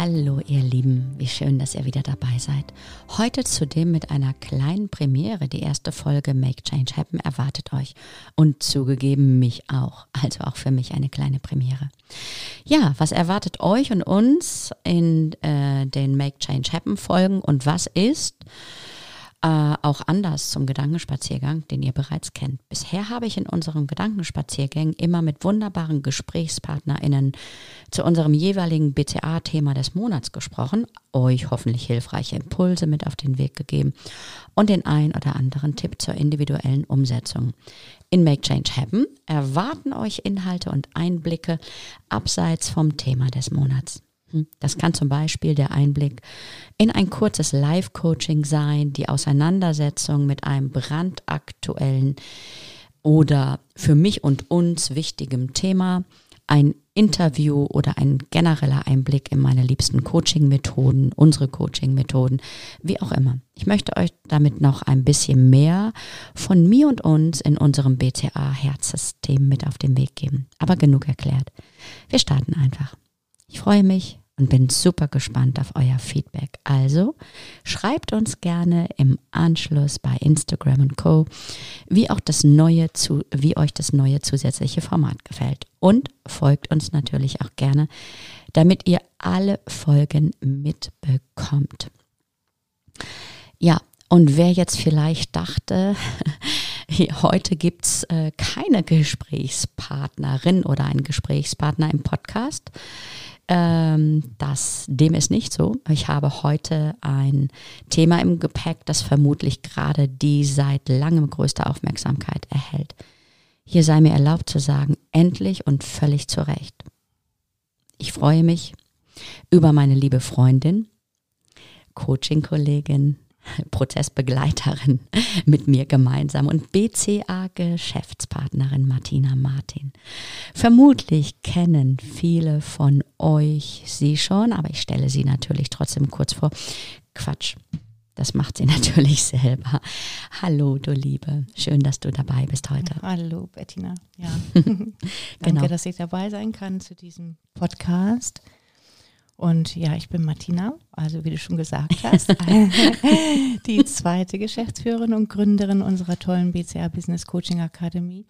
Hallo ihr Lieben, wie schön, dass ihr wieder dabei seid. Heute zudem mit einer kleinen Premiere. Die erste Folge Make Change Happen erwartet euch und zugegeben mich auch, also auch für mich eine kleine Premiere. Ja, was erwartet euch und uns in äh, den Make Change Happen Folgen und was ist? Äh, auch anders zum Gedankenspaziergang, den ihr bereits kennt. Bisher habe ich in unseren Gedankenspaziergängen immer mit wunderbaren GesprächspartnerInnen zu unserem jeweiligen BCA-Thema des Monats gesprochen, euch hoffentlich hilfreiche Impulse mit auf den Weg gegeben und den ein oder anderen Tipp zur individuellen Umsetzung. In Make Change Happen erwarten euch Inhalte und Einblicke abseits vom Thema des Monats. Hm. Das kann zum Beispiel der Einblick in ein kurzes Live-Coaching sein, die Auseinandersetzung mit einem brandaktuellen oder für mich und uns wichtigem Thema, ein Interview oder ein genereller Einblick in meine liebsten Coaching-Methoden, unsere Coaching-Methoden, wie auch immer. Ich möchte euch damit noch ein bisschen mehr von mir und uns in unserem BCA-Herzsystem mit auf den Weg geben. Aber genug erklärt. Wir starten einfach. Ich freue mich und bin super gespannt auf euer Feedback. Also schreibt uns gerne im Anschluss bei Instagram und Co, wie auch das neue zu, wie euch das neue zusätzliche Format gefällt und folgt uns natürlich auch gerne, damit ihr alle Folgen mitbekommt. Ja, und wer jetzt vielleicht dachte, heute gibt's äh, keine Gesprächspartnerin oder einen Gesprächspartner im Podcast, ähm, das, dem ist nicht so. Ich habe heute ein Thema im Gepäck, das vermutlich gerade die seit langem größte Aufmerksamkeit erhält. Hier sei mir erlaubt zu sagen, endlich und völlig zu Recht. Ich freue mich über meine liebe Freundin, Coaching-Kollegin, Prozessbegleiterin mit mir gemeinsam und BCA-Geschäftspartnerin Martina Martin. Vermutlich kennen viele von euch sie schon, aber ich stelle sie natürlich trotzdem kurz vor. Quatsch. Das macht sie natürlich selber. Hallo, du Liebe. Schön, dass du dabei bist heute. Hallo, Bettina. Ja. Danke, genau. dass ich dabei sein kann zu diesem Podcast. Und ja, ich bin Martina, also wie du schon gesagt hast, die zweite Geschäftsführerin und Gründerin unserer tollen BCA Business Coaching Akademie.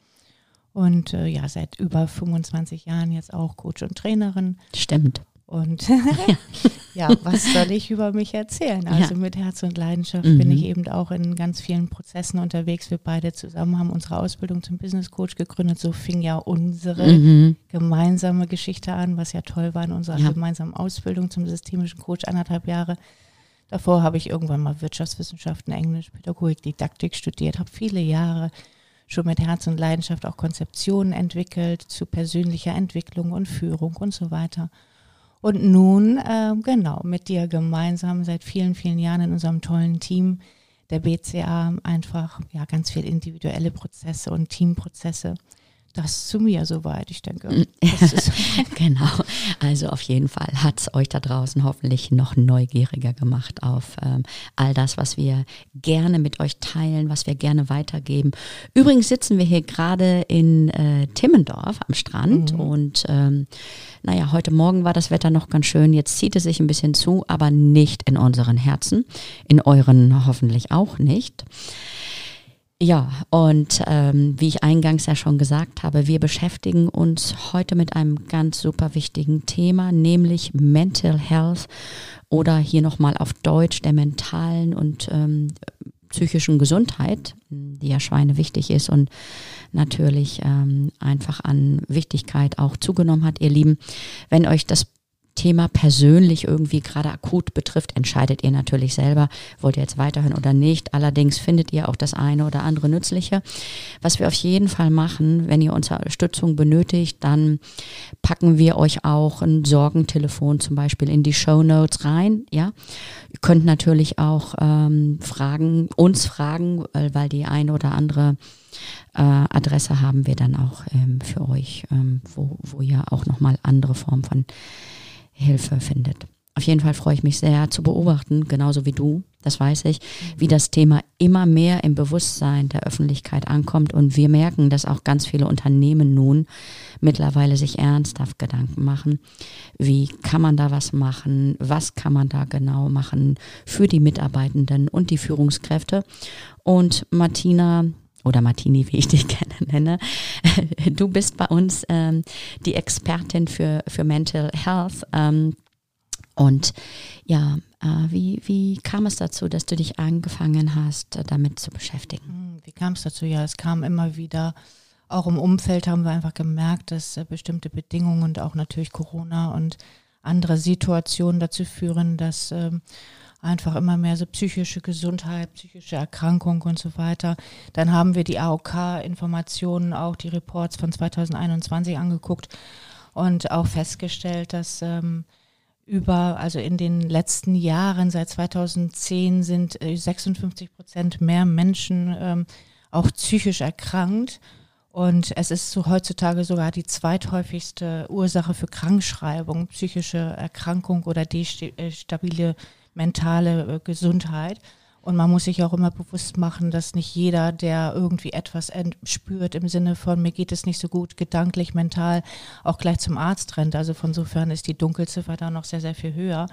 Und äh, ja, seit über 25 Jahren jetzt auch Coach und Trainerin. Stimmt. Und ja, was soll ich über mich erzählen? Also ja. mit Herz und Leidenschaft mhm. bin ich eben auch in ganz vielen Prozessen unterwegs. Wir beide zusammen haben unsere Ausbildung zum Business Coach gegründet. So fing ja unsere mhm. gemeinsame Geschichte an, was ja toll war in unserer ja. gemeinsamen Ausbildung zum systemischen Coach anderthalb Jahre. Davor habe ich irgendwann mal Wirtschaftswissenschaften, Englisch, Pädagogik, Didaktik studiert, habe viele Jahre schon mit Herz und Leidenschaft auch Konzeptionen entwickelt zu persönlicher Entwicklung und Führung und so weiter. Und nun, äh, genau, mit dir gemeinsam seit vielen, vielen Jahren in unserem tollen Team der BCA einfach ja ganz viel individuelle Prozesse und Teamprozesse das zu mir soweit, ich denke. Mm. genau. Also auf jeden Fall hat es euch da draußen hoffentlich noch neugieriger gemacht auf ähm, all das, was wir gerne mit euch teilen, was wir gerne weitergeben. Übrigens sitzen wir hier gerade in äh, Timmendorf am Strand mhm. und ähm, naja, heute Morgen war das Wetter noch ganz schön. Jetzt zieht es sich ein bisschen zu, aber nicht in unseren Herzen, in euren hoffentlich auch nicht. Ja, und ähm, wie ich eingangs ja schon gesagt habe, wir beschäftigen uns heute mit einem ganz super wichtigen Thema, nämlich Mental Health oder hier nochmal auf Deutsch der mentalen und ähm, psychischen Gesundheit, die ja Schweine wichtig ist und natürlich ähm, einfach an Wichtigkeit auch zugenommen hat, ihr Lieben. Wenn euch das Thema persönlich irgendwie gerade akut betrifft, entscheidet ihr natürlich selber, wollt ihr jetzt weiterhören oder nicht. Allerdings findet ihr auch das eine oder andere nützliche. Was wir auf jeden Fall machen, wenn ihr Unterstützung benötigt, dann packen wir euch auch ein Sorgentelefon zum Beispiel in die Show Notes rein. Ja, ihr könnt natürlich auch ähm, fragen, uns fragen, weil, weil die eine oder andere äh, Adresse haben wir dann auch ähm, für euch, ähm, wo, wo ihr auch nochmal andere Formen von Hilfe findet. auf jeden Fall freue ich mich sehr zu beobachten, genauso wie du, das weiß ich, wie das Thema immer mehr im Bewusstsein der Öffentlichkeit ankommt. Und wir merken, dass auch ganz viele Unternehmen nun mittlerweile sich ernsthaft Gedanken machen, wie kann man da was machen, was kann man da genau machen für die Mitarbeitenden und die Führungskräfte. Und Martina, oder Martini, wie ich dich gerne nenne. Du bist bei uns ähm, die Expertin für, für Mental Health. Ähm, und ja, äh, wie, wie kam es dazu, dass du dich angefangen hast, äh, damit zu beschäftigen? Hm, wie kam es dazu? Ja, es kam immer wieder, auch im Umfeld haben wir einfach gemerkt, dass äh, bestimmte Bedingungen und auch natürlich Corona und andere Situationen dazu führen, dass ähm, einfach immer mehr so psychische Gesundheit, psychische Erkrankung und so weiter. Dann haben wir die AOK-Informationen, auch die Reports von 2021 angeguckt und auch festgestellt, dass ähm, über, also in den letzten Jahren, seit 2010 sind 56 äh, Prozent mehr Menschen ähm, auch psychisch erkrankt. Und es ist so heutzutage sogar die zweithäufigste Ursache für Krankschreibung, psychische Erkrankung oder destabile mentale äh, Gesundheit. Und man muss sich auch immer bewusst machen, dass nicht jeder, der irgendwie etwas spürt im Sinne von mir geht es nicht so gut, gedanklich, mental, auch gleich zum Arzt rennt. Also von sofern ist die Dunkelziffer da noch sehr, sehr viel höher.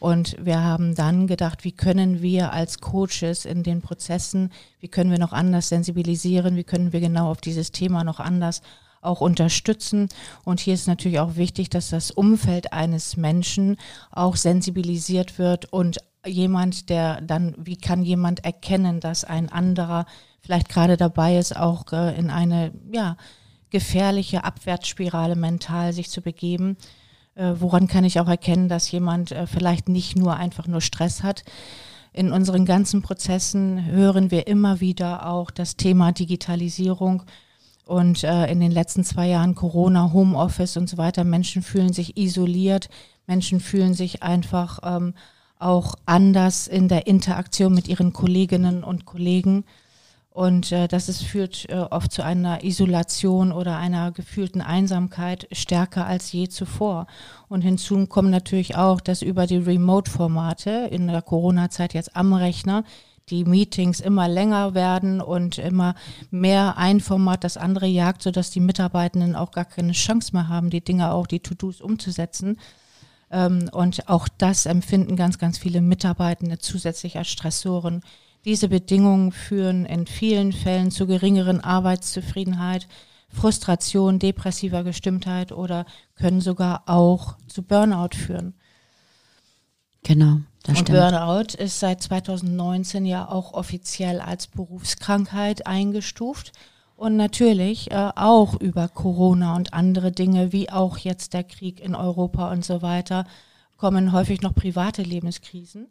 Und wir haben dann gedacht, wie können wir als Coaches in den Prozessen, wie können wir noch anders sensibilisieren, wie können wir genau auf dieses Thema noch anders auch unterstützen. Und hier ist natürlich auch wichtig, dass das Umfeld eines Menschen auch sensibilisiert wird und jemand, der dann, wie kann jemand erkennen, dass ein anderer vielleicht gerade dabei ist, auch äh, in eine, ja, gefährliche Abwärtsspirale mental sich zu begeben. Äh, woran kann ich auch erkennen, dass jemand äh, vielleicht nicht nur einfach nur Stress hat? In unseren ganzen Prozessen hören wir immer wieder auch das Thema Digitalisierung und äh, in den letzten zwei Jahren Corona, Homeoffice und so weiter. Menschen fühlen sich isoliert, Menschen fühlen sich einfach ähm, auch anders in der Interaktion mit ihren Kolleginnen und Kollegen. Und äh, das ist, führt äh, oft zu einer Isolation oder einer gefühlten Einsamkeit stärker als je zuvor. Und hinzu kommt natürlich auch, dass über die Remote-Formate in der Corona-Zeit jetzt am Rechner die Meetings immer länger werden und immer mehr ein Format das andere jagt, sodass die Mitarbeitenden auch gar keine Chance mehr haben, die Dinge auch, die To-Dos umzusetzen. Ähm, und auch das empfinden ganz, ganz viele Mitarbeitende zusätzlich als Stressoren. Diese Bedingungen führen in vielen Fällen zu geringeren Arbeitszufriedenheit, Frustration, depressiver Gestimmtheit oder können sogar auch zu Burnout führen. Genau. Das und stimmt. Burnout ist seit 2019 ja auch offiziell als Berufskrankheit eingestuft. Und natürlich äh, auch über Corona und andere Dinge, wie auch jetzt der Krieg in Europa und so weiter, kommen häufig noch private Lebenskrisen.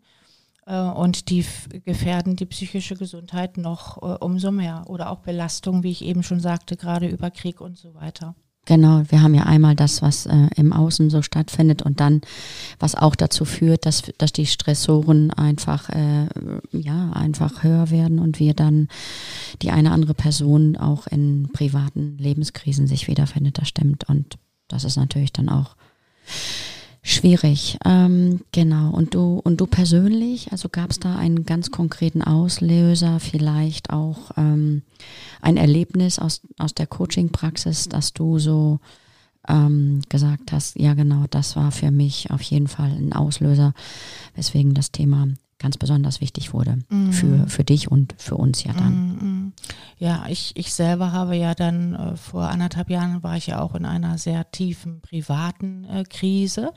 Äh, und die gefährden die psychische Gesundheit noch äh, umso mehr. Oder auch Belastungen, wie ich eben schon sagte, gerade über Krieg und so weiter. Genau, wir haben ja einmal das, was äh, im Außen so stattfindet und dann, was auch dazu führt, dass, dass die Stressoren einfach, äh, ja, einfach höher werden und wir dann die eine andere Person auch in privaten Lebenskrisen sich wiederfindet, das stimmt. Und das ist natürlich dann auch Schwierig, ähm, genau. Und du und du persönlich, also gab es da einen ganz konkreten Auslöser, vielleicht auch ähm, ein Erlebnis aus aus der Coaching-Praxis, dass du so ähm, gesagt hast, ja genau, das war für mich auf jeden Fall ein Auslöser, weswegen das Thema ganz besonders wichtig wurde mhm. für, für dich und für uns ja dann. Mhm. mhm. Ja, ich, ich selber habe ja dann äh, vor anderthalb Jahren war ich ja auch in einer sehr tiefen privaten äh, Krise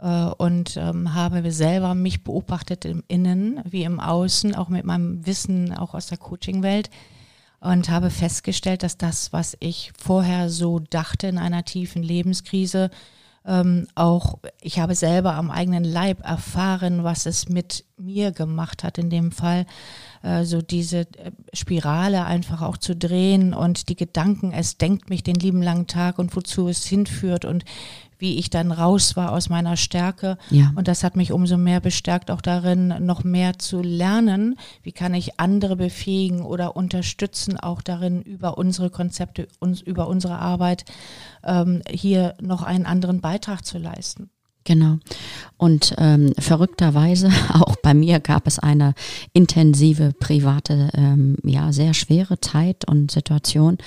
äh, und ähm, habe selber mich beobachtet im Innen wie im Außen, auch mit meinem Wissen auch aus der Coaching-Welt und habe festgestellt, dass das, was ich vorher so dachte in einer tiefen Lebenskrise, ähm, auch ich habe selber am eigenen Leib erfahren, was es mit mir gemacht hat in dem Fall, äh, so diese äh, Spirale einfach auch zu drehen und die Gedanken, es denkt mich den lieben langen Tag und wozu es hinführt und wie ich dann raus war aus meiner Stärke. Ja. Und das hat mich umso mehr bestärkt, auch darin, noch mehr zu lernen. Wie kann ich andere befähigen oder unterstützen, auch darin, über unsere Konzepte, uns, über unsere Arbeit ähm, hier noch einen anderen Beitrag zu leisten. Genau. Und ähm, verrückterweise, auch bei mir gab es eine intensive, private, ähm, ja, sehr schwere Zeit und Situation,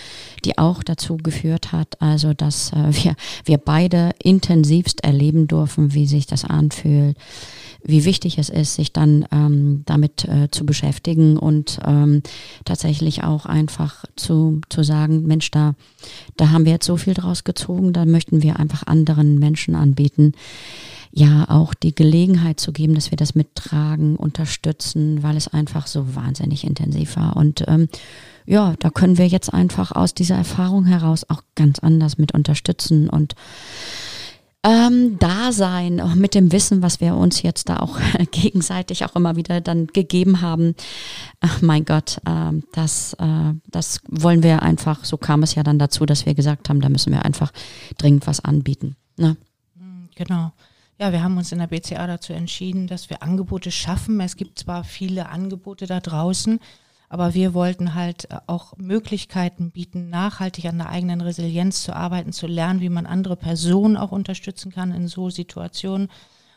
die auch dazu geführt hat, also dass äh, wir, wir beide intensivst erleben durften, wie sich das anfühlt, wie wichtig es ist, sich dann ähm, damit äh, zu beschäftigen und ähm, tatsächlich auch einfach zu, zu sagen, Mensch, da, da haben wir jetzt so viel draus gezogen, da möchten wir einfach anderen Menschen anbieten, ja auch die Gelegenheit zu geben, dass wir das mittragen, unterstützen, weil es einfach so wahnsinnig intensiv war. Und ähm, ja, da können wir jetzt einfach aus dieser Erfahrung heraus auch ganz anders mit unterstützen und ähm, da sein, auch mit dem Wissen, was wir uns jetzt da auch gegenseitig auch immer wieder dann gegeben haben. Ach, mein Gott, äh, das, äh, das wollen wir einfach, so kam es ja dann dazu, dass wir gesagt haben, da müssen wir einfach dringend was anbieten. Ne? Genau. Ja, wir haben uns in der BCA dazu entschieden, dass wir Angebote schaffen. Es gibt zwar viele Angebote da draußen, aber wir wollten halt äh, auch Möglichkeiten bieten, nachhaltig an der eigenen Resilienz zu arbeiten, zu lernen, wie man andere Personen auch unterstützen kann in so Situationen.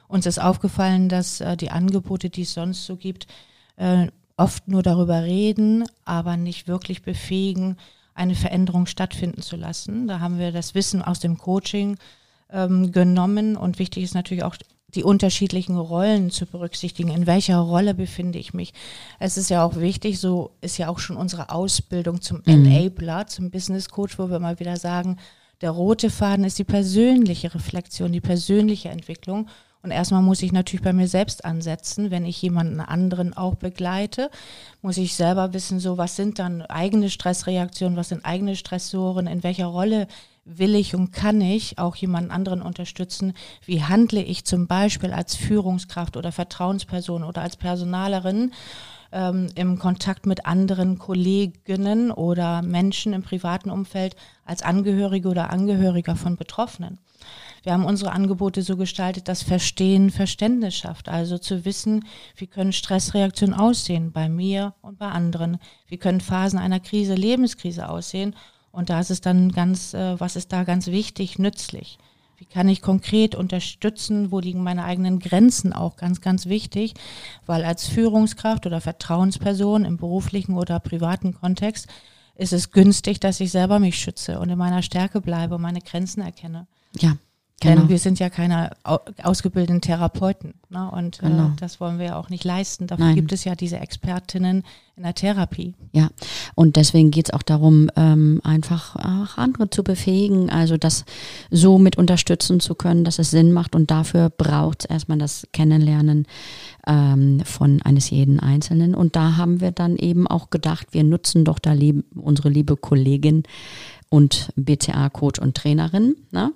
Uns ist aufgefallen, dass äh, die Angebote, die es sonst so gibt, äh, oft nur darüber reden, aber nicht wirklich befähigen, eine Veränderung stattfinden zu lassen. Da haben wir das Wissen aus dem Coaching ähm, genommen und wichtig ist natürlich auch die unterschiedlichen Rollen zu berücksichtigen. In welcher Rolle befinde ich mich? Es ist ja auch wichtig, so ist ja auch schon unsere Ausbildung zum mhm. Enabler, zum Business Coach, wo wir mal wieder sagen, der rote Faden ist die persönliche Reflexion, die persönliche Entwicklung. Und erstmal muss ich natürlich bei mir selbst ansetzen, wenn ich jemanden anderen auch begleite, muss ich selber wissen, so was sind dann eigene Stressreaktionen, was sind eigene Stressoren, in welcher Rolle will ich und kann ich auch jemanden anderen unterstützen? Wie handle ich zum Beispiel als Führungskraft oder Vertrauensperson oder als Personalerin ähm, im Kontakt mit anderen Kolleginnen oder Menschen im privaten Umfeld als Angehörige oder Angehöriger von Betroffenen? Wir haben unsere Angebote so gestaltet, dass Verstehen Verständnis schafft. Also zu wissen, wie können Stressreaktionen aussehen bei mir und bei anderen? Wie können Phasen einer Krise, Lebenskrise aussehen? Und da ist es dann ganz, äh, was ist da ganz wichtig, nützlich? Wie kann ich konkret unterstützen? Wo liegen meine eigenen Grenzen auch ganz, ganz wichtig? Weil als Führungskraft oder Vertrauensperson im beruflichen oder privaten Kontext ist es günstig, dass ich selber mich schütze und in meiner Stärke bleibe und meine Grenzen erkenne. Ja. Genau. Denn wir sind ja keine ausgebildeten Therapeuten. Ne? Und äh, genau. äh, das wollen wir ja auch nicht leisten. Dafür Nein. gibt es ja diese Expertinnen in der Therapie. Ja, und deswegen geht es auch darum, ähm, einfach auch andere zu befähigen, also das so mit unterstützen zu können, dass es Sinn macht. Und dafür braucht es erstmal das Kennenlernen ähm, von eines jeden Einzelnen. Und da haben wir dann eben auch gedacht, wir nutzen doch da lieb, unsere liebe Kollegin und BCA-Coach und Trainerin. Ne?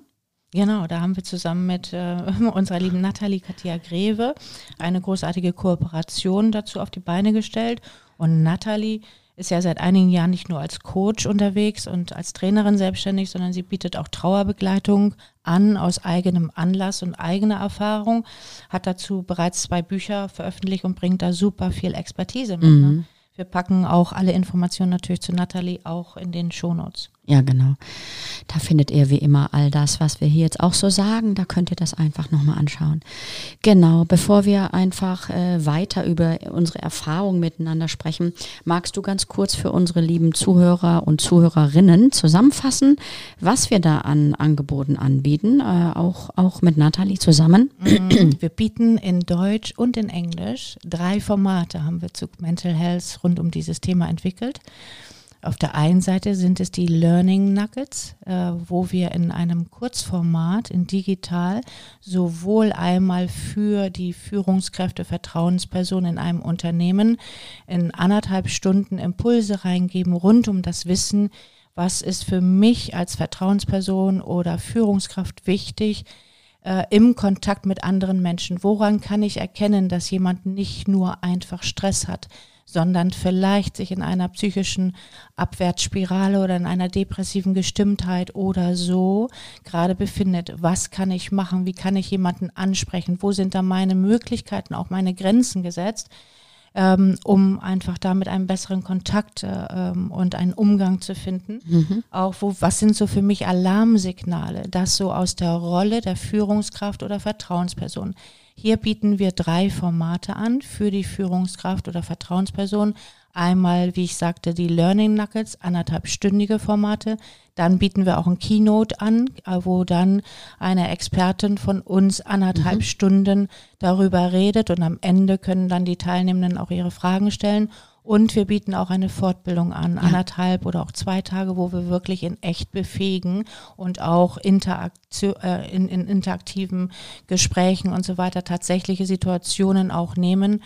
Genau, da haben wir zusammen mit äh, unserer lieben Nathalie Katia Greve eine großartige Kooperation dazu auf die Beine gestellt. Und Nathalie ist ja seit einigen Jahren nicht nur als Coach unterwegs und als Trainerin selbstständig, sondern sie bietet auch Trauerbegleitung an aus eigenem Anlass und eigener Erfahrung, hat dazu bereits zwei Bücher veröffentlicht und bringt da super viel Expertise mit. Ne? Mhm. Ne? Wir packen auch alle Informationen natürlich zu Nathalie auch in den Shownotes. Ja, genau. Da findet ihr wie immer all das, was wir hier jetzt auch so sagen. Da könnt ihr das einfach nochmal anschauen. Genau, bevor wir einfach äh, weiter über unsere Erfahrungen miteinander sprechen, magst du ganz kurz für unsere lieben Zuhörer und Zuhörerinnen zusammenfassen, was wir da an Angeboten anbieten, äh, auch, auch mit Nathalie zusammen? Mhm. Wir bieten in Deutsch und in Englisch drei Formate, haben wir zu Mental Health rund um dieses Thema entwickelt. Auf der einen Seite sind es die Learning Nuggets, äh, wo wir in einem Kurzformat, in digital, sowohl einmal für die Führungskräfte, Vertrauenspersonen in einem Unternehmen in anderthalb Stunden Impulse reingeben rund um das Wissen, was ist für mich als Vertrauensperson oder Führungskraft wichtig, äh, im Kontakt mit anderen Menschen? Woran kann ich erkennen, dass jemand nicht nur einfach Stress hat, sondern vielleicht sich in einer psychischen Abwärtsspirale oder in einer depressiven Gestimmtheit oder so gerade befindet. Was kann ich machen? Wie kann ich jemanden ansprechen? Wo sind da meine Möglichkeiten, auch meine Grenzen gesetzt? ähm, um einfach damit einen besseren Kontakt äh, ähm, und einen Umgang zu finden. Mhm. Auch wo, was sind so für mich Alarmsignale, dass so aus der Rolle der Führungskraft oder Vertrauensperson. Hier bieten wir drei Formate an für die Führungskraft oder Vertrauensperson. Einmal, wie ich sagte, die Learning Nuggets, anderthalbstündige Formate. Dann bieten wir auch ein Keynote an, äh, wo dann eine Expertin von uns anderthalb mhm. Stunden darüber redet und am Ende können dann die Teilnehmenden auch ihre Fragen stellen. Und wir bieten auch eine Fortbildung an, anderthalb oder auch zwei Tage, wo wir wirklich in echt befähigen und auch Interaktion, äh, in, in interaktiven Gesprächen und so weiter tatsächliche Situationen auch nehmen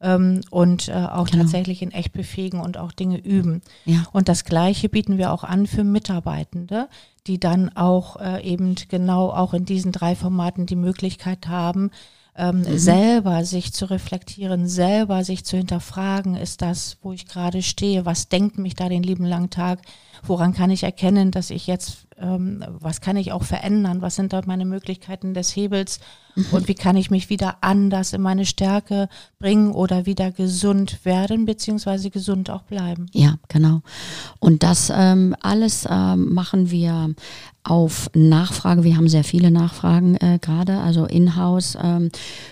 ähm, und äh, auch genau. tatsächlich in echt befähigen und auch Dinge üben. Ja. Und das Gleiche bieten wir auch an für Mitarbeitende, die dann auch äh, eben genau auch in diesen drei Formaten die Möglichkeit haben, ähm, mhm. selber sich zu reflektieren, selber sich zu hinterfragen, ist das, wo ich gerade stehe, was denkt mich da den lieben langen Tag, woran kann ich erkennen, dass ich jetzt, ähm, was kann ich auch verändern, was sind dort meine Möglichkeiten des Hebels mhm. und wie kann ich mich wieder anders in meine Stärke bringen oder wieder gesund werden, beziehungsweise gesund auch bleiben. Ja, genau. Und das ähm, alles ähm, machen wir auf Nachfrage. Wir haben sehr viele Nachfragen äh, gerade, also in-house. Ähm,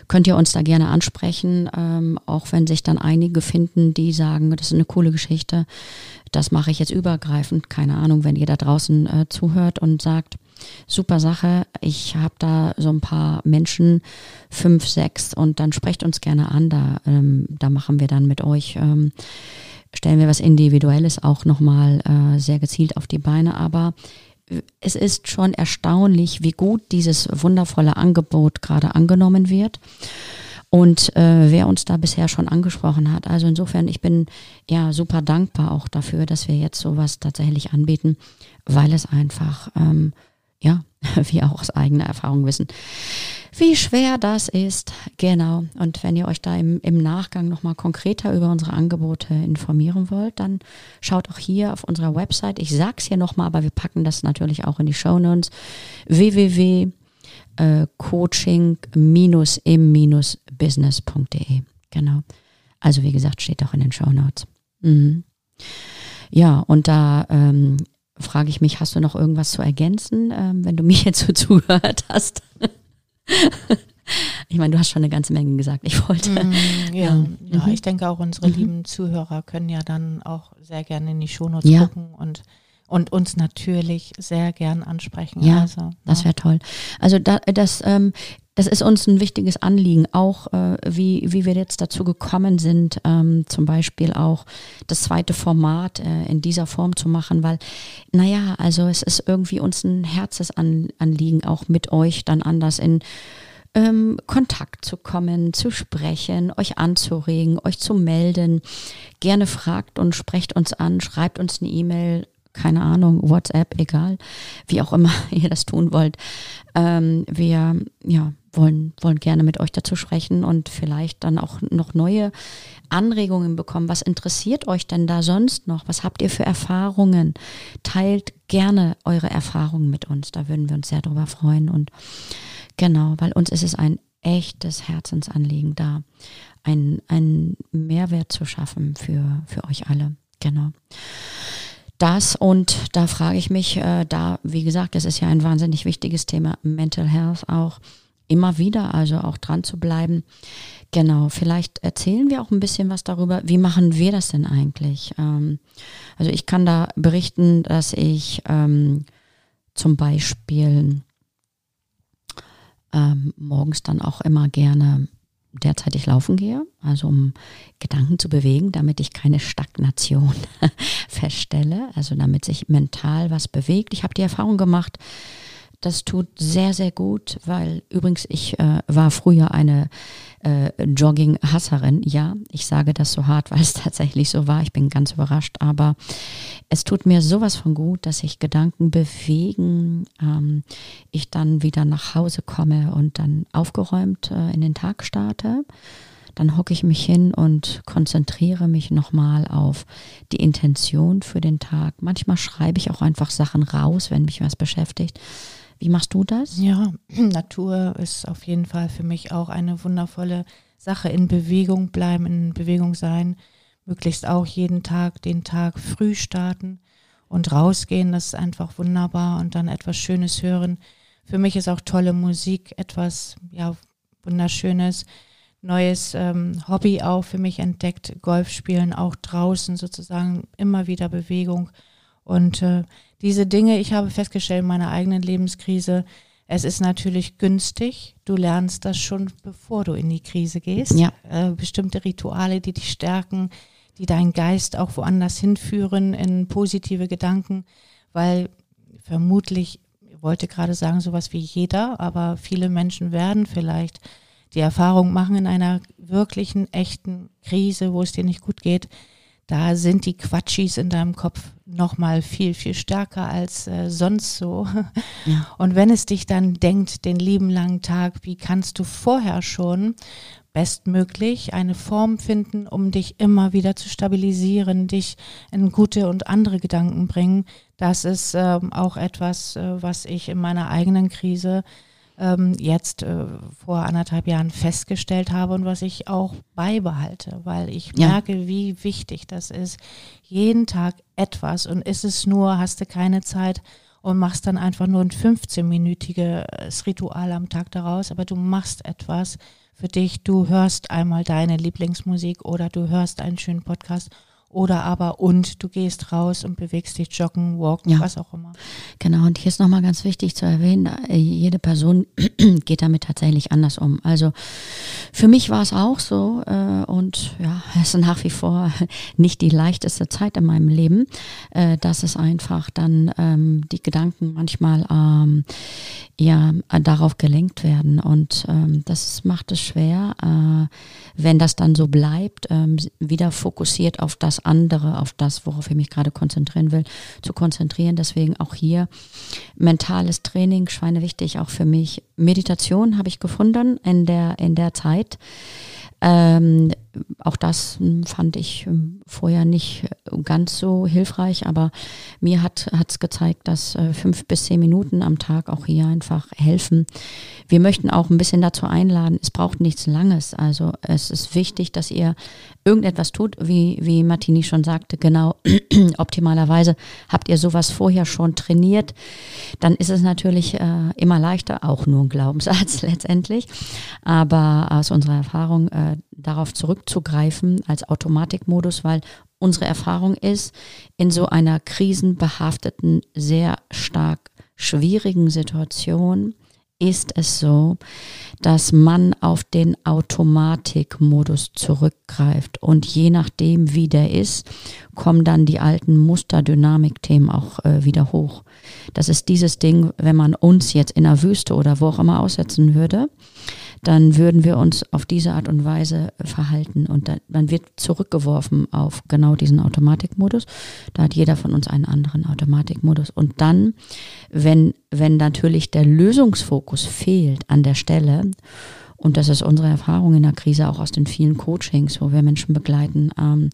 könnt ihr uns da gerne ansprechen, ähm, auch wenn sich dann einige finden, die sagen, das ist eine coole Geschichte. Das mache ich jetzt übergreifend. Keine Ahnung, wenn ihr da draußen äh, zuhört und sagt, super Sache. Ich habe da so ein paar Menschen, fünf, sechs, und dann sprecht uns gerne an. Da, ähm, da machen wir dann mit euch, ähm, stellen wir was Individuelles auch nochmal äh, sehr gezielt auf die Beine. Aber es ist schon erstaunlich, wie gut dieses wundervolle Angebot gerade angenommen wird und äh, wer uns da bisher schon angesprochen hat. Also insofern, ich bin ja super dankbar auch dafür, dass wir jetzt sowas tatsächlich anbieten, weil es einfach, ähm, ja, wir auch aus eigener Erfahrung wissen, wie schwer das ist. Genau. Und wenn ihr euch da im, im Nachgang nochmal konkreter über unsere Angebote informieren wollt, dann schaut auch hier auf unserer Website. Ich sag's hier nochmal, aber wir packen das natürlich auch in die Show Notes. www.coaching-im-business.de. Genau. Also wie gesagt, steht auch in den Show Notes. Mhm. Ja, und da ähm, frage ich mich, hast du noch irgendwas zu ergänzen, ähm, wenn du mir jetzt so zugehört hast? ich meine, du hast schon eine ganze Menge gesagt. Ich wollte. Mm, ja, ähm, ja, mhm. ich denke auch unsere mhm. lieben Zuhörer können ja dann auch sehr gerne in die Shownotes ja. gucken und und uns natürlich sehr gern ansprechen. Ja, also, ja. das wäre toll. Also da, das, ähm, das ist uns ein wichtiges Anliegen, auch äh, wie, wie wir jetzt dazu gekommen sind, ähm, zum Beispiel auch das zweite Format äh, in dieser Form zu machen, weil, naja, also es ist irgendwie uns ein Herzensanliegen, auch mit euch dann anders in ähm, Kontakt zu kommen, zu sprechen, euch anzuregen, euch zu melden. Gerne fragt und sprecht uns an, schreibt uns eine E-Mail, keine Ahnung, WhatsApp, egal, wie auch immer ihr das tun wollt. Ähm, wir, ja, wollen, wollen gerne mit euch dazu sprechen und vielleicht dann auch noch neue Anregungen bekommen. Was interessiert euch denn da sonst noch? Was habt ihr für Erfahrungen? Teilt gerne eure Erfahrungen mit uns. Da würden wir uns sehr drüber freuen. Und genau, weil uns ist es ein echtes Herzensanliegen da, einen, Mehrwert zu schaffen für, für euch alle. Genau das und da frage ich mich, äh, da, wie gesagt, das ist ja ein wahnsinnig wichtiges Thema, Mental Health auch immer wieder, also auch dran zu bleiben. Genau, vielleicht erzählen wir auch ein bisschen was darüber, wie machen wir das denn eigentlich? Ähm, also ich kann da berichten, dass ich ähm, zum Beispiel ähm, morgens dann auch immer gerne derzeitig laufen gehe, also um Gedanken zu bewegen, damit ich keine Stagnation feststelle, also damit sich mental was bewegt. Ich habe die Erfahrung gemacht, das tut sehr, sehr gut, weil übrigens ich äh, war früher eine äh, Jogging-Hasserin. Ja, ich sage das so hart, weil es tatsächlich so war. Ich bin ganz überrascht, aber es tut mir sowas von gut, dass sich Gedanken bewegen, ähm, ich dann wieder nach Hause komme und dann aufgeräumt äh, in den Tag starte dann hocke ich mich hin und konzentriere mich nochmal auf die Intention für den Tag. Manchmal schreibe ich auch einfach Sachen raus, wenn mich was beschäftigt Wie machst du das? Ja, Natur ist auf jeden Fall für mich auch eine wundervolle Sache. In Bewegung bleiben, in Bewegung sein, möglichst auch jeden Tag den Tag früh starten und rausgehen. Das ist einfach wunderbar und dann etwas Schönes hören. Für mich ist auch tolle Musik etwas, ja, wunderschönes neues ähm, Hobby auch für mich entdeckt, Golf spielen, auch draußen sozusagen immer wieder Bewegung. Und äh, diese Dinge, ich habe festgestellt in meiner eigenen Lebenskrise, es ist natürlich günstig. Du lernst das schon, bevor du in die Krise gehst. Ja. Äh, bestimmte Rituale, die dich stärken, die deinen Geist auch woanders hinführen in positive Gedanken, weil vermutlich, ich wollte gerade sagen, sowas wie jeder, aber viele Menschen werden vielleicht die Erfahrung machen in einer wirklichen, echten Krise, wo es dir nicht gut geht, da sind die Quatschis in deinem Kopf noch mal viel, viel stärker als äh, sonst so. Ja. Und wenn es dich dann denkt, den lieben langen Tag, wie kannst du vorher schon bestmöglich eine Form finden, um dich immer wieder zu stabilisieren, dich in gute und andere Gedanken bringen. Das ist ähm, auch etwas, äh, was ich in meiner eigenen Krise ähm, jetzt äh, vor anderthalb Jahren festgestellt habe und was ich auch beibehalte, weil ich ja. merke, wie wichtig das ist. Jeden Tag etwas und ist es nur, hast du keine Zeit und machst dann einfach nur ein 15-minütiges Ritual am Tag daraus, aber du machst etwas für dich, du hörst einmal deine Lieblingsmusik oder du hörst einen schönen Podcast oder aber und du gehst raus und bewegst dich joggen, walken, ja. was auch immer. Genau, und hier ist nochmal ganz wichtig zu erwähnen, äh, jede Person geht damit tatsächlich anders um. Also für mich war es auch so äh, und ja, es ist nach wie vor nicht die leichteste Zeit in meinem Leben, äh, dass es einfach dann ähm, die Gedanken manchmal ähm, ja darauf gelenkt werden und ähm, das macht es schwer, äh, wenn das dann so bleibt, ähm, wieder fokussiert auf das andere, auf das, worauf ich mich gerade konzentrieren will, zu konzentrieren. Deswegen auch hier mentales Training, Schweine wichtig, auch für mich. Meditation habe ich gefunden in der, in der Zeit. Ähm, auch das hm, fand ich hm, vorher nicht ganz so hilfreich, aber mir hat es gezeigt, dass äh, fünf bis zehn Minuten am Tag auch hier einfach helfen. Wir möchten auch ein bisschen dazu einladen, es braucht nichts Langes. Also es ist wichtig, dass ihr irgendetwas tut, wie, wie Martini schon sagte, genau, optimalerweise habt ihr sowas vorher schon trainiert, dann ist es natürlich äh, immer leichter, auch nur ein Glaubenssatz letztendlich, aber aus unserer Erfahrung äh, darauf zurückzugreifen als Automatikmodus, weil unsere Erfahrung ist, in so einer krisenbehafteten, sehr stark schwierigen Situation ist es so, dass man auf den Automatikmodus zurückgreift und je nachdem, wie der ist, kommen dann die alten Musterdynamik-Themen auch äh, wieder hoch. Das ist dieses Ding, wenn man uns jetzt in der Wüste oder wo auch immer aussetzen würde, dann würden wir uns auf diese Art und Weise verhalten und dann, dann wird zurückgeworfen auf genau diesen Automatikmodus. Da hat jeder von uns einen anderen Automatikmodus. Und dann, wenn, wenn natürlich der Lösungsfokus fehlt an der Stelle, und das ist unsere Erfahrung in der Krise auch aus den vielen Coachings, wo wir Menschen begleiten, ähm,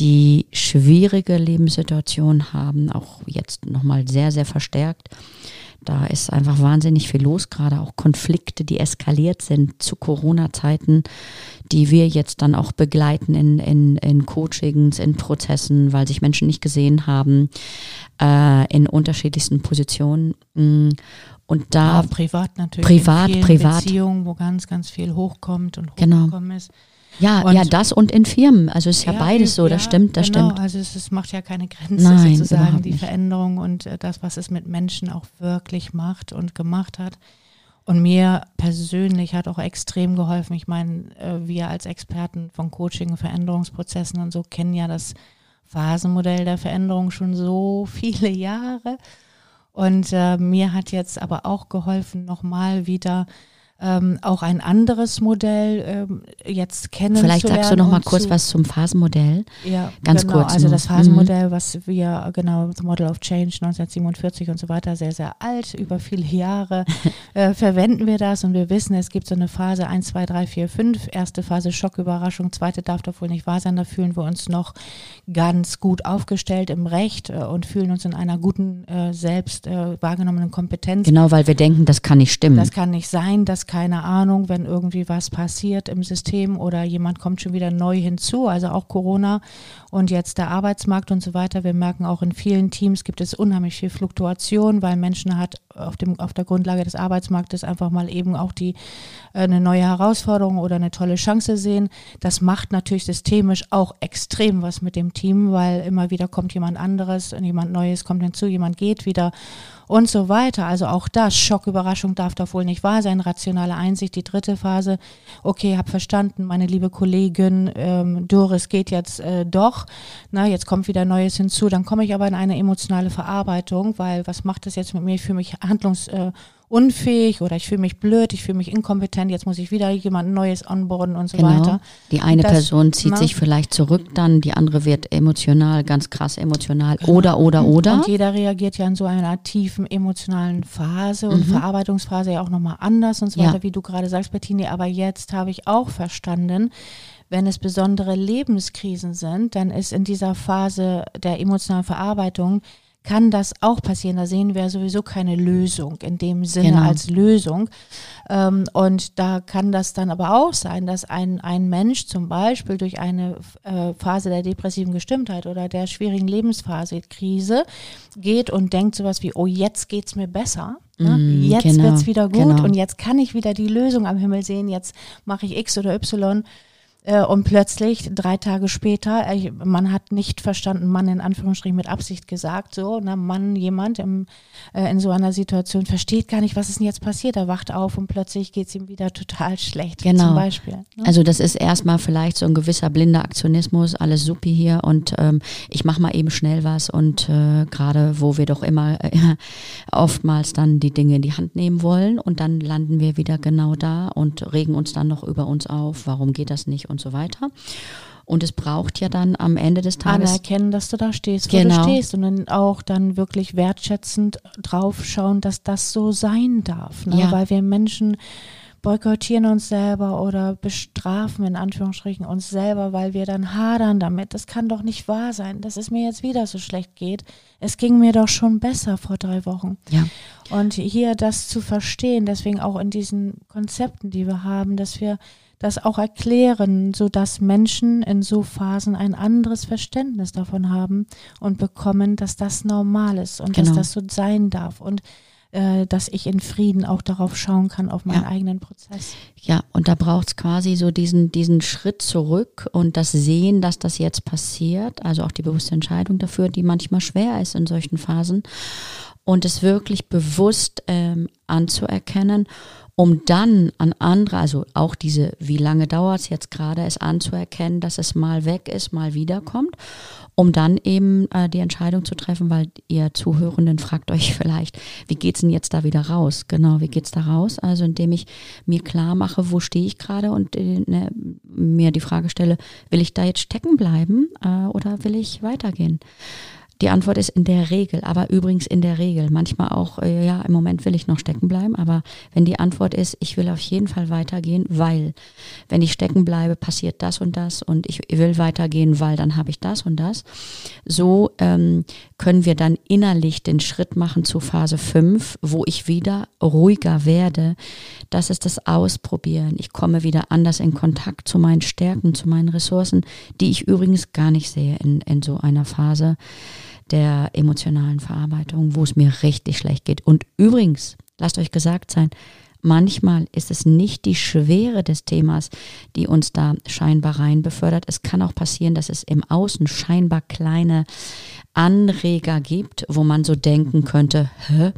die schwierige Lebenssituationen haben, auch jetzt nochmal sehr, sehr verstärkt da ist einfach wahnsinnig viel los, gerade auch Konflikte, die eskaliert sind zu Corona-Zeiten, die wir jetzt dann auch begleiten in, in, in Coachings, in Prozessen, weil sich Menschen nicht gesehen haben, äh, in unterschiedlichsten Positionen. Mm, und da ja, privat natürlich. Privat, privat. Beziehungen, wo ganz, ganz viel hochkommt und genau. hochgekommen genau. ist. Ja, und ja, das und in Firmen. Also es ist ja, ja beides so, das ja, stimmt, das genau. stimmt. Also es, es, macht ja keine Grenze Nein, sozusagen, die Veränderung und äh, das, was es mit Menschen auch wirklich macht und gemacht hat. Und mir persönlich hat auch extrem geholfen. Ich meine, äh, wir als Experten von Coaching und Veränderungsprozessen und so kennen ja das Phasenmodell der Veränderung schon so viele Jahre. Und äh, mir hat jetzt aber auch geholfen, nochmal wieder ähm, auch ein anderes Modell ähm, jetzt kennen. Vielleicht sagst du noch mal kurz was zum Phasenmodell. Ja, ganz genau, kurz. Also das Phasenmodell, mhm. was wir genau, das Model of Change 1947 und so weiter, sehr, sehr alt, über viele Jahre äh, verwenden wir das und wir wissen, es gibt so eine Phase 1, 2, 3, 4, 5. Erste Phase Schocküberraschung, zweite darf doch wohl nicht wahr sein. Da fühlen wir uns noch ganz gut aufgestellt im Recht äh, und fühlen uns in einer guten, äh, selbst äh, wahrgenommenen Kompetenz. Genau, weil wir denken, das kann nicht stimmen. Das kann nicht sein, das keine Ahnung, wenn irgendwie was passiert im System oder jemand kommt schon wieder neu hinzu, also auch Corona und jetzt der Arbeitsmarkt und so weiter. Wir merken auch in vielen Teams gibt es unheimlich viel Fluktuation, weil Menschen hat auf dem auf der Grundlage des Arbeitsmarktes einfach mal eben auch die äh, eine neue Herausforderung oder eine tolle Chance sehen. Das macht natürlich systemisch auch extrem was mit dem Team, weil immer wieder kommt jemand anderes jemand Neues kommt hinzu, jemand geht wieder und so weiter. Also auch das, Schocküberraschung darf doch wohl nicht wahr sein, rationale Einsicht, die dritte Phase. Okay, hab verstanden, meine liebe Kollegin ähm, Doris geht jetzt äh, doch. Na, jetzt kommt wieder Neues hinzu. Dann komme ich aber in eine emotionale Verarbeitung, weil was macht das jetzt mit mir? Ich fühle mich handlungs äh, unfähig oder ich fühle mich blöd, ich fühle mich inkompetent, jetzt muss ich wieder jemand Neues onboarden und so genau. weiter. Die eine das, Person zieht na, sich vielleicht zurück dann, die andere wird emotional, ganz krass emotional genau. oder, oder, oder. Und jeder reagiert ja in so einer tiefen emotionalen Phase und mhm. Verarbeitungsphase ja auch nochmal anders und so weiter, ja. wie du gerade sagst, Bettini. Aber jetzt habe ich auch verstanden, wenn es besondere Lebenskrisen sind, dann ist in dieser Phase der emotionalen Verarbeitung kann das auch passieren. Da sehen wir sowieso keine Lösung in dem Sinne genau. als Lösung. Ähm, und da kann das dann aber auch sein, dass ein, ein Mensch zum Beispiel durch eine äh, Phase der depressiven Gestimmtheit oder der schwierigen Lebensphase, Krise, geht und denkt sowas wie, oh, jetzt geht's mir besser. Ne? Mm, jetzt genau, wird's wieder gut genau. und jetzt kann ich wieder die Lösung am Himmel sehen, jetzt mache ich X oder Y und plötzlich, drei Tage später, äh, man hat nicht verstanden, Mann in Anführungsstrichen mit Absicht gesagt, so, ne, Mann, jemand im, äh, in so einer Situation versteht gar nicht, was ist denn jetzt passiert. Er wacht auf und plötzlich geht es ihm wieder total schlecht, genau. zum Beispiel. Ne? Also das ist erstmal vielleicht so ein gewisser blinder Aktionismus, alles supi hier und ähm, ich mache mal eben schnell was und äh, gerade wo wir doch immer äh, oftmals dann die Dinge in die Hand nehmen wollen und dann landen wir wieder genau da und regen uns dann noch über uns auf, warum geht das nicht und so weiter. Und es braucht ja dann am Ende des Tages. Anerkennen, dass du da stehst, wo genau. du stehst. Und dann auch dann wirklich wertschätzend drauf schauen, dass das so sein darf. Ne? Ja. Weil wir Menschen boykottieren uns selber oder bestrafen in Anführungsstrichen uns selber, weil wir dann hadern damit. Das kann doch nicht wahr sein, dass es mir jetzt wieder so schlecht geht. Es ging mir doch schon besser vor drei Wochen. Ja. Und hier das zu verstehen, deswegen auch in diesen Konzepten, die wir haben, dass wir das auch erklären, sodass Menschen in so Phasen ein anderes Verständnis davon haben und bekommen, dass das normal ist und genau. dass das so sein darf und äh, dass ich in Frieden auch darauf schauen kann, auf meinen ja. eigenen Prozess. Ja, und da braucht es quasi so diesen, diesen Schritt zurück und das Sehen, dass das jetzt passiert, also auch die bewusste Entscheidung dafür, die manchmal schwer ist in solchen Phasen und es wirklich bewusst ähm, anzuerkennen um dann an andere, also auch diese, wie lange dauert es jetzt gerade, es anzuerkennen, dass es mal weg ist, mal wiederkommt, um dann eben äh, die Entscheidung zu treffen, weil ihr Zuhörenden fragt euch vielleicht, wie geht's denn jetzt da wieder raus? Genau, wie geht's da raus? Also indem ich mir klar mache, wo stehe ich gerade und äh, ne, mir die Frage stelle, will ich da jetzt stecken bleiben äh, oder will ich weitergehen? Die Antwort ist in der Regel, aber übrigens in der Regel. Manchmal auch, äh, ja, im Moment will ich noch stecken bleiben, aber wenn die Antwort ist, ich will auf jeden Fall weitergehen, weil, wenn ich stecken bleibe, passiert das und das und ich will weitergehen, weil dann habe ich das und das. So ähm, können wir dann innerlich den Schritt machen zu Phase 5, wo ich wieder ruhiger werde. Das ist das Ausprobieren. Ich komme wieder anders in Kontakt zu meinen Stärken, zu meinen Ressourcen, die ich übrigens gar nicht sehe in, in so einer Phase der emotionalen Verarbeitung, wo es mir richtig schlecht geht. Und übrigens, lasst euch gesagt sein, manchmal ist es nicht die Schwere des Themas, die uns da scheinbar rein befördert. Es kann auch passieren, dass es im Außen scheinbar kleine Anreger gibt, wo man so denken könnte, hä,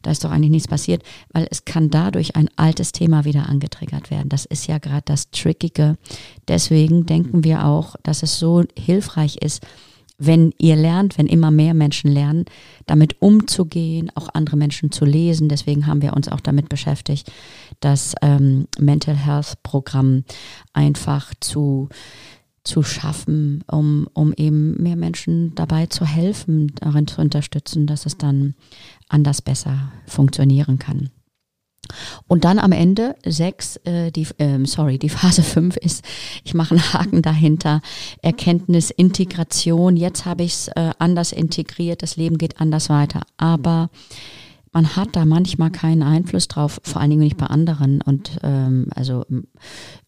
da ist doch eigentlich nichts passiert, weil es kann dadurch ein altes Thema wieder angetriggert werden. Das ist ja gerade das Trickige. Deswegen denken wir auch, dass es so hilfreich ist, wenn ihr lernt, wenn immer mehr Menschen lernen, damit umzugehen, auch andere Menschen zu lesen. Deswegen haben wir uns auch damit beschäftigt, das ähm, Mental Health Programm einfach zu zu schaffen, um, um eben mehr Menschen dabei zu helfen, darin zu unterstützen, dass es dann anders besser funktionieren kann. Und dann am Ende sechs, äh, die, äh, sorry, die Phase fünf ist, ich mache einen Haken dahinter, Erkenntnis, Integration. Jetzt habe ich es äh, anders integriert, das Leben geht anders weiter. Aber man hat da manchmal keinen Einfluss drauf, vor allen Dingen nicht bei anderen. Und ähm, also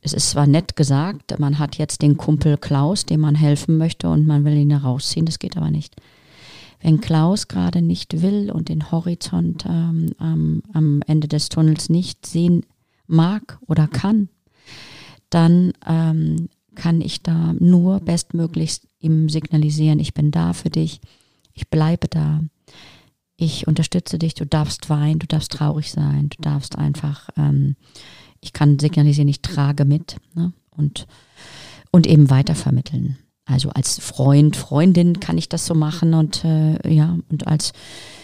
es ist zwar nett gesagt, man hat jetzt den Kumpel Klaus, dem man helfen möchte und man will ihn herausziehen, das geht aber nicht. Wenn Klaus gerade nicht will und den Horizont ähm, am, am Ende des Tunnels nicht sehen mag oder kann, dann ähm, kann ich da nur bestmöglichst ihm signalisieren, ich bin da für dich, ich bleibe da, ich unterstütze dich, du darfst weinen, du darfst traurig sein, du darfst einfach, ähm, ich kann signalisieren, ich trage mit ne? und, und eben weitervermitteln. Also als Freund, Freundin kann ich das so machen und äh, ja, und als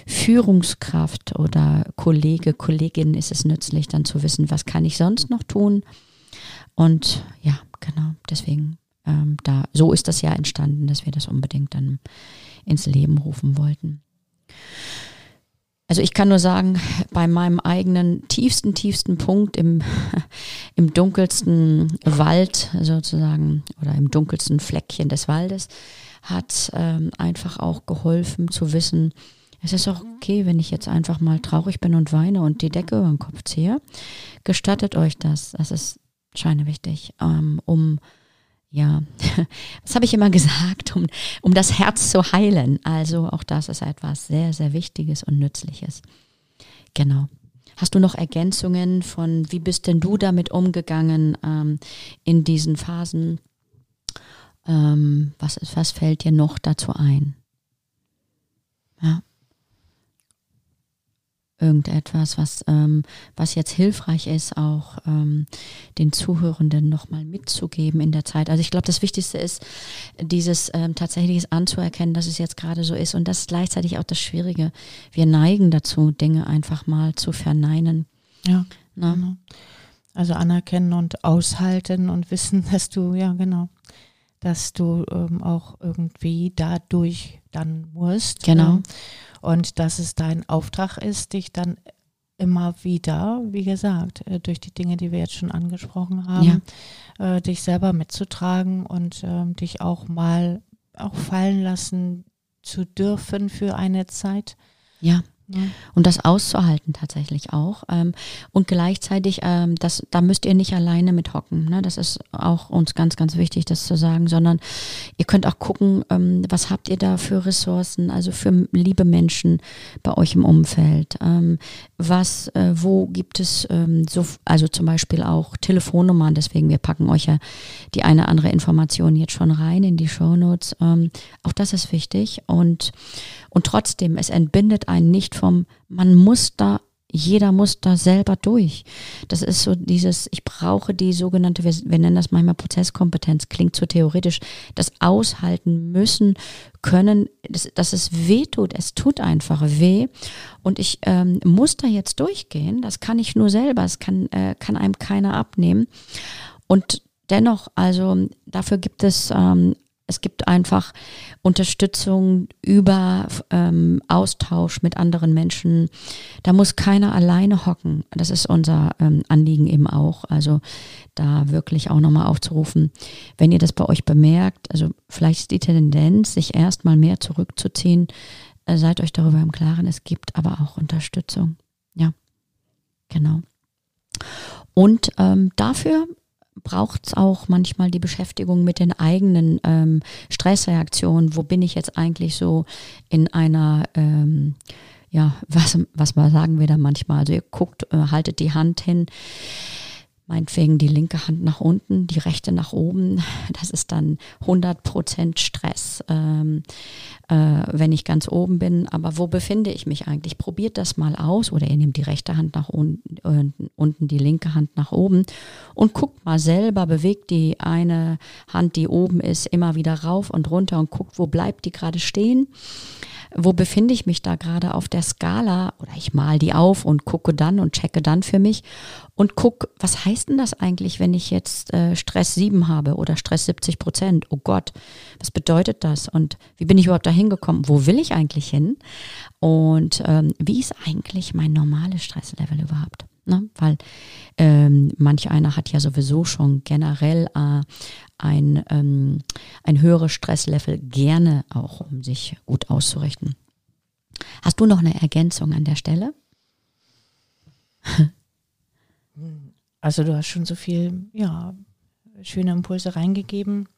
Führungskraft oder Kollege, Kollegin ist es nützlich, dann zu wissen, was kann ich sonst noch tun. Und ja, genau, deswegen, ähm, da, so ist das ja entstanden, dass wir das unbedingt dann ins Leben rufen wollten. Also ich kann nur sagen, bei meinem eigenen tiefsten, tiefsten Punkt im, im dunkelsten Wald sozusagen oder im dunkelsten Fleckchen des Waldes hat ähm, einfach auch geholfen zu wissen, es ist auch okay, wenn ich jetzt einfach mal traurig bin und weine und die Decke über den Kopf ziehe. Gestattet euch das. Das ist scheine wichtig, ähm, um ja, das habe ich immer gesagt, um, um das Herz zu heilen. Also auch das ist etwas sehr, sehr Wichtiges und Nützliches. Genau. Hast du noch Ergänzungen von, wie bist denn du damit umgegangen ähm, in diesen Phasen? Ähm, was, was fällt dir noch dazu ein? Ja irgendetwas, was, ähm, was jetzt hilfreich ist, auch ähm, den Zuhörenden nochmal mitzugeben in der Zeit. Also ich glaube, das Wichtigste ist, dieses ähm, tatsächlich anzuerkennen, dass es jetzt gerade so ist. Und das ist gleichzeitig auch das Schwierige. Wir neigen dazu, Dinge einfach mal zu verneinen. Ja. Na? Genau. Also anerkennen und aushalten und wissen, dass du, ja genau, dass du ähm, auch irgendwie dadurch dann musst. Genau. Ähm, und dass es dein Auftrag ist, dich dann immer wieder, wie gesagt, äh, durch die Dinge, die wir jetzt schon angesprochen haben, ja. äh, dich selber mitzutragen und äh, dich auch mal auch fallen lassen zu dürfen für eine Zeit. Ja. Und das auszuhalten tatsächlich auch. Ähm, und gleichzeitig, ähm, das, da müsst ihr nicht alleine mit hocken. Ne? Das ist auch uns ganz, ganz wichtig, das zu sagen, sondern ihr könnt auch gucken, ähm, was habt ihr da für Ressourcen, also für liebe Menschen bei euch im Umfeld. Was, äh, wo gibt es so, also zum Beispiel auch Telefonnummern, deswegen wir packen euch ja die eine andere Information jetzt schon rein in die Show Notes. Ähm, auch das ist wichtig und, und trotzdem, es entbindet einen nicht vom, man muss da, jeder muss da selber durch. Das ist so dieses, ich brauche die sogenannte, wir, nennen das manchmal Prozesskompetenz, klingt so theoretisch, das aushalten müssen können, dass, dass es weh tut. Es tut einfach weh. Und ich ähm, muss da jetzt durchgehen. Das kann ich nur selber. Das kann, äh, kann einem keiner abnehmen. Und dennoch, also dafür gibt es ähm, es gibt einfach Unterstützung über ähm, Austausch mit anderen Menschen. Da muss keiner alleine hocken. Das ist unser ähm, Anliegen eben auch. Also da wirklich auch nochmal aufzurufen, wenn ihr das bei euch bemerkt, also vielleicht ist die Tendenz, sich erstmal mehr zurückzuziehen, äh, seid euch darüber im Klaren, es gibt aber auch Unterstützung. Ja, genau. Und ähm, dafür braucht es auch manchmal die Beschäftigung mit den eigenen ähm, Stressreaktionen. Wo bin ich jetzt eigentlich so in einer, ähm, ja, was, was mal sagen wir da manchmal? Also ihr guckt, äh, haltet die Hand hin, meinetwegen die linke Hand nach unten, die rechte nach oben. Das ist dann 100% Stress. Ähm, äh, wenn ich ganz oben bin. Aber wo befinde ich mich eigentlich? Probiert das mal aus oder ihr nehmt die rechte Hand nach unten, unten die linke Hand nach oben und guckt mal selber, bewegt die eine Hand, die oben ist, immer wieder rauf und runter und guckt, wo bleibt die gerade stehen wo befinde ich mich da gerade auf der Skala oder ich mal die auf und gucke dann und checke dann für mich und gucke, was heißt denn das eigentlich, wenn ich jetzt äh, Stress 7 habe oder Stress 70 Prozent? Oh Gott, was bedeutet das? Und wie bin ich überhaupt da hingekommen? Wo will ich eigentlich hin? Und ähm, wie ist eigentlich mein normales Stresslevel überhaupt? Ne? Weil ähm, manch einer hat ja sowieso schon generell äh, ein, ähm, ein höheres Stresslevel gerne auch, um sich gut auszurichten. Hast du noch eine Ergänzung an der Stelle? Also du hast schon so viel, ja, schöne Impulse reingegeben.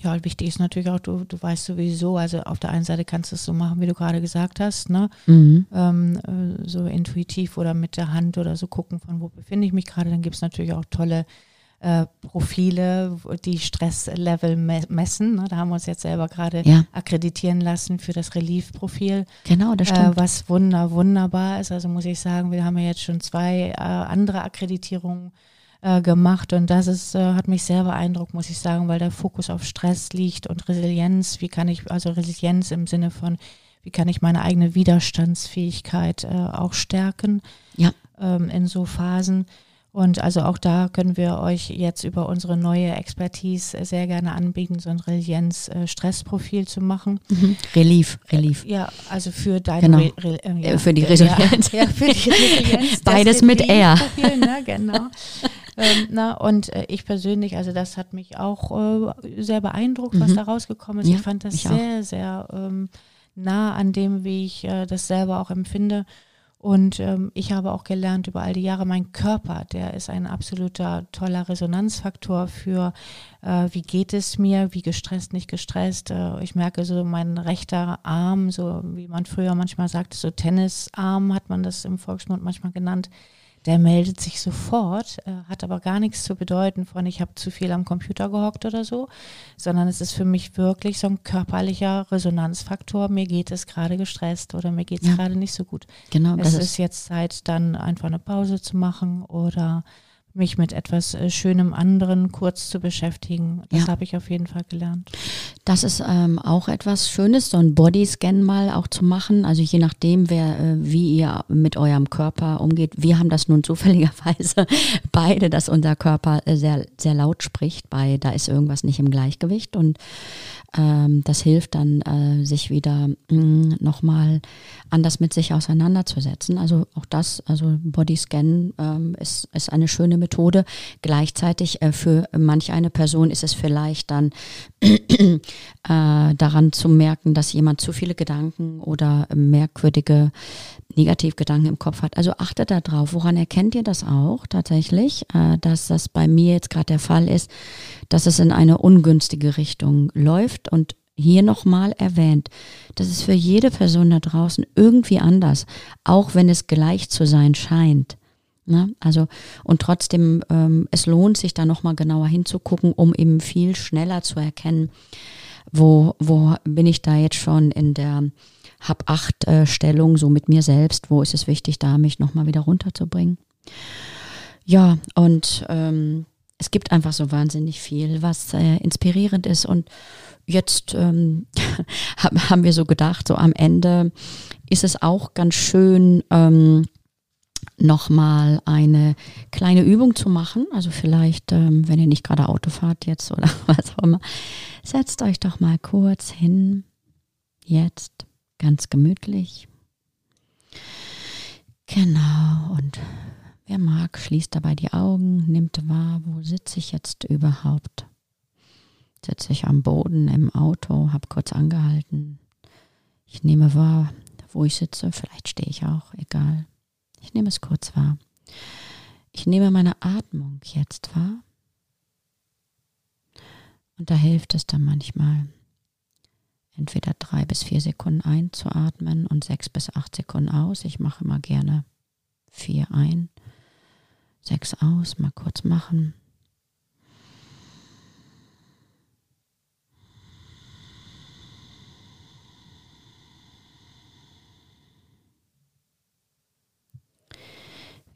Ja, wichtig ist natürlich auch, du, du weißt sowieso, also auf der einen Seite kannst du es so machen, wie du gerade gesagt hast, ne? Mhm. Ähm, äh, so intuitiv oder mit der Hand oder so gucken, von wo befinde ich mich gerade. Dann gibt es natürlich auch tolle äh, Profile, die Stresslevel me messen. Ne? Da haben wir uns jetzt selber gerade ja. akkreditieren lassen für das Relief-Profil. Genau, das stimmt. Äh, was wunder, wunderbar ist. Also muss ich sagen, wir haben ja jetzt schon zwei äh, andere Akkreditierungen äh, gemacht und das ist, äh, hat mich sehr beeindruckt, muss ich sagen, weil der Fokus auf Stress liegt und Resilienz. Wie kann ich, also Resilienz im Sinne von, wie kann ich meine eigene Widerstandsfähigkeit äh, auch stärken ja. ähm, in so Phasen. Und also auch da können wir euch jetzt über unsere neue Expertise sehr gerne anbieten, so ein Resilienz-Stressprofil zu machen. Mhm. Relief, Relief. Ja, also für deine genau. Re Re äh, ja, für die Resilienz. Ja, ja für die Resilienz. Beides mit R. Ne, genau. ähm, na, und äh, ich persönlich, also das hat mich auch äh, sehr beeindruckt, was mhm. da rausgekommen ist. Ja, ich fand das sehr, auch. sehr ähm, nah an dem, wie ich äh, das selber auch empfinde. Und ähm, ich habe auch gelernt über all die Jahre, mein Körper, der ist ein absoluter toller Resonanzfaktor für, äh, wie geht es mir, wie gestresst, nicht gestresst. Äh, ich merke so, mein rechter Arm, so wie man früher manchmal sagte, so Tennisarm hat man das im Volksmund manchmal genannt, der meldet sich sofort, äh, hat aber gar nichts zu bedeuten von, ich habe zu viel am Computer gehockt oder so, sondern es ist für mich wirklich so ein körperlicher Resonanzfaktor. Mir geht es gerade gestresst oder mir geht es ja. gerade nicht so gut. Genau. Es ist, ist jetzt Zeit, dann einfach eine Pause zu machen oder mich mit etwas äh, Schönem anderen kurz zu beschäftigen. Das ja. habe ich auf jeden Fall gelernt. Das ist ähm, auch etwas Schönes, so ein Bodyscan mal auch zu machen. Also je nachdem, wer, äh, wie ihr mit eurem Körper umgeht. Wir haben das nun zufälligerweise beide, dass unser Körper äh, sehr, sehr laut spricht. Bei da ist irgendwas nicht im Gleichgewicht und ähm, das hilft dann, äh, sich wieder mm, nochmal anders mit sich auseinanderzusetzen. Also auch das, also Bodyscan ähm, ist, ist eine schöne Methode. Gleichzeitig äh, für manch eine Person ist es vielleicht dann äh, daran zu merken, dass jemand zu viele Gedanken oder merkwürdige Negativgedanken im Kopf hat. Also achtet darauf. Woran erkennt ihr das auch tatsächlich, äh, dass das bei mir jetzt gerade der Fall ist, dass es in eine ungünstige Richtung läuft und hier nochmal erwähnt, das ist für jede Person da draußen irgendwie anders, auch wenn es gleich zu sein scheint. Ne? Also und trotzdem, ähm, es lohnt sich da nochmal genauer hinzugucken, um eben viel schneller zu erkennen, wo, wo bin ich da jetzt schon in der hab acht äh, Stellung so mit mir selbst, wo ist es wichtig, da mich nochmal wieder runterzubringen. Ja, und ähm, es gibt einfach so wahnsinnig viel, was äh, inspirierend ist. Und jetzt ähm, haben wir so gedacht, so am Ende ist es auch ganz schön, ähm, nochmal eine kleine Übung zu machen. Also vielleicht, ähm, wenn ihr nicht gerade Auto fahrt jetzt oder was auch immer, setzt euch doch mal kurz hin, jetzt ganz gemütlich. Genau, und wer mag, schließt dabei die Augen, nimmt wahr, wo sitze ich jetzt überhaupt. Sitze ich am Boden im Auto, habe kurz angehalten. Ich nehme wahr, wo ich sitze, vielleicht stehe ich auch, egal. Ich nehme es kurz wahr. Ich nehme meine Atmung jetzt wahr. Und da hilft es dann manchmal, entweder drei bis vier Sekunden einzuatmen und sechs bis acht Sekunden aus. Ich mache immer gerne vier ein, sechs aus, mal kurz machen.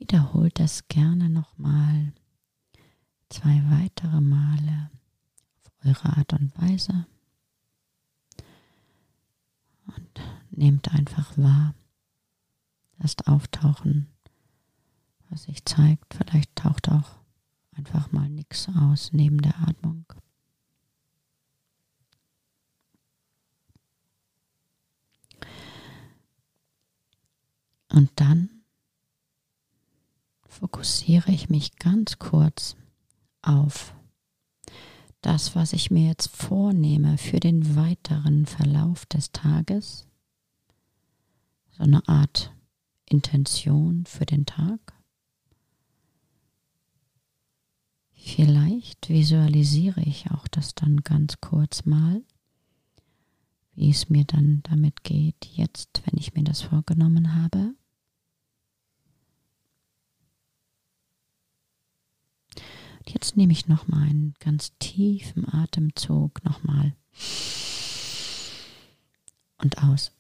Wiederholt das gerne nochmal zwei weitere Male auf eure Art und Weise und nehmt einfach wahr, lasst auftauchen, was sich zeigt. Vielleicht taucht auch einfach mal nichts aus neben der Atmung. Und dann fokussiere ich mich ganz kurz auf das, was ich mir jetzt vornehme für den weiteren Verlauf des Tages. So eine Art Intention für den Tag. Vielleicht visualisiere ich auch das dann ganz kurz mal, wie es mir dann damit geht, jetzt, wenn ich mir das vorgenommen habe. Nehme ich nochmal einen ganz tiefen Atemzug nochmal und aus.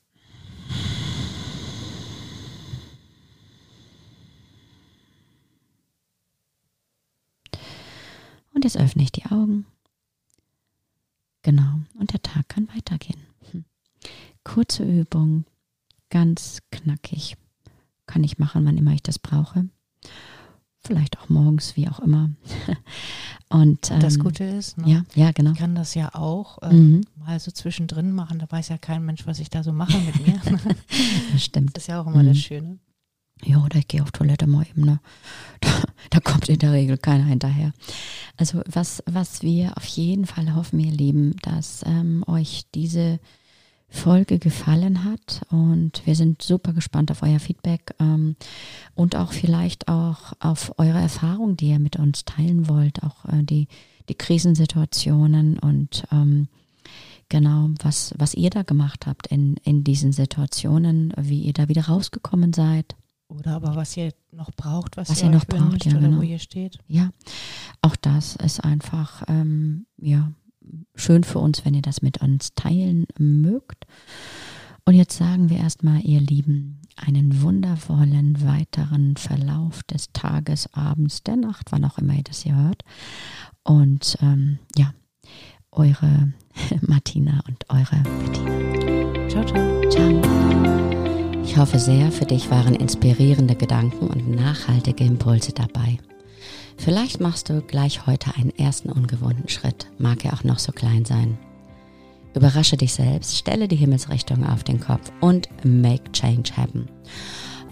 Und jetzt öffne ich die Augen. Genau, und der Tag kann weitergehen. Hm. Kurze Übung, ganz knackig. Kann ich machen, wann immer ich das brauche vielleicht auch morgens, wie auch immer. Und ähm, das Gute ist, ne, ja, ja, genau. Ich kann das ja auch ähm, mhm. mal so zwischendrin machen. Da weiß ja kein Mensch, was ich da so mache mit mir. das stimmt. Das ist ja auch immer mhm. das Schöne. Ja, oder ich gehe auf Toilette mal eben, ne? Da, da, kommt in der Regel keiner hinterher. Also was, was wir auf jeden Fall hoffen, ihr Lieben, dass ähm, euch diese Folge gefallen hat und wir sind super gespannt auf euer Feedback ähm, und auch vielleicht auch auf eure Erfahrungen, die ihr mit uns teilen wollt, auch äh, die, die Krisensituationen und ähm, genau, was, was ihr da gemacht habt in, in diesen Situationen, wie ihr da wieder rausgekommen seid. Oder aber was ihr noch braucht, was, was ihr, noch braucht, ja, genau. wo ihr steht. Ja, auch das ist einfach, ähm, ja, schön für uns, wenn ihr das mit uns teilen mögt. Und jetzt sagen wir erstmal, ihr Lieben, einen wundervollen weiteren Verlauf des Tages, Abends, der Nacht, wann auch immer ihr das hier hört. Und ähm, ja, eure Martina und eure Bettina. Ciao, ciao. Ciao. Ich hoffe sehr, für dich waren inspirierende Gedanken und nachhaltige Impulse dabei. Vielleicht machst du gleich heute einen ersten ungewohnten Schritt, mag er auch noch so klein sein. Überrasche dich selbst, stelle die Himmelsrichtung auf den Kopf und make change happen.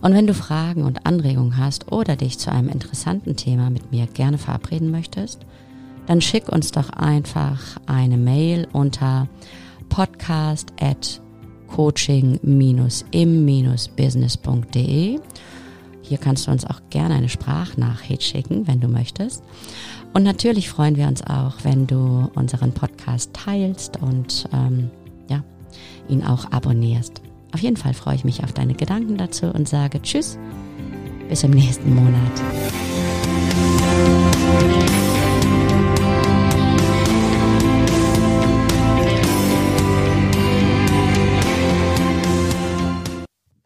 Und wenn du Fragen und Anregungen hast oder dich zu einem interessanten Thema mit mir gerne verabreden möchtest, dann schick uns doch einfach eine Mail unter podcast at coaching-im-business.de hier kannst du uns auch gerne eine Sprachnachricht schicken, wenn du möchtest. Und natürlich freuen wir uns auch, wenn du unseren Podcast teilst und ähm, ja, ihn auch abonnierst. Auf jeden Fall freue ich mich auf deine Gedanken dazu und sage Tschüss, bis im nächsten Monat.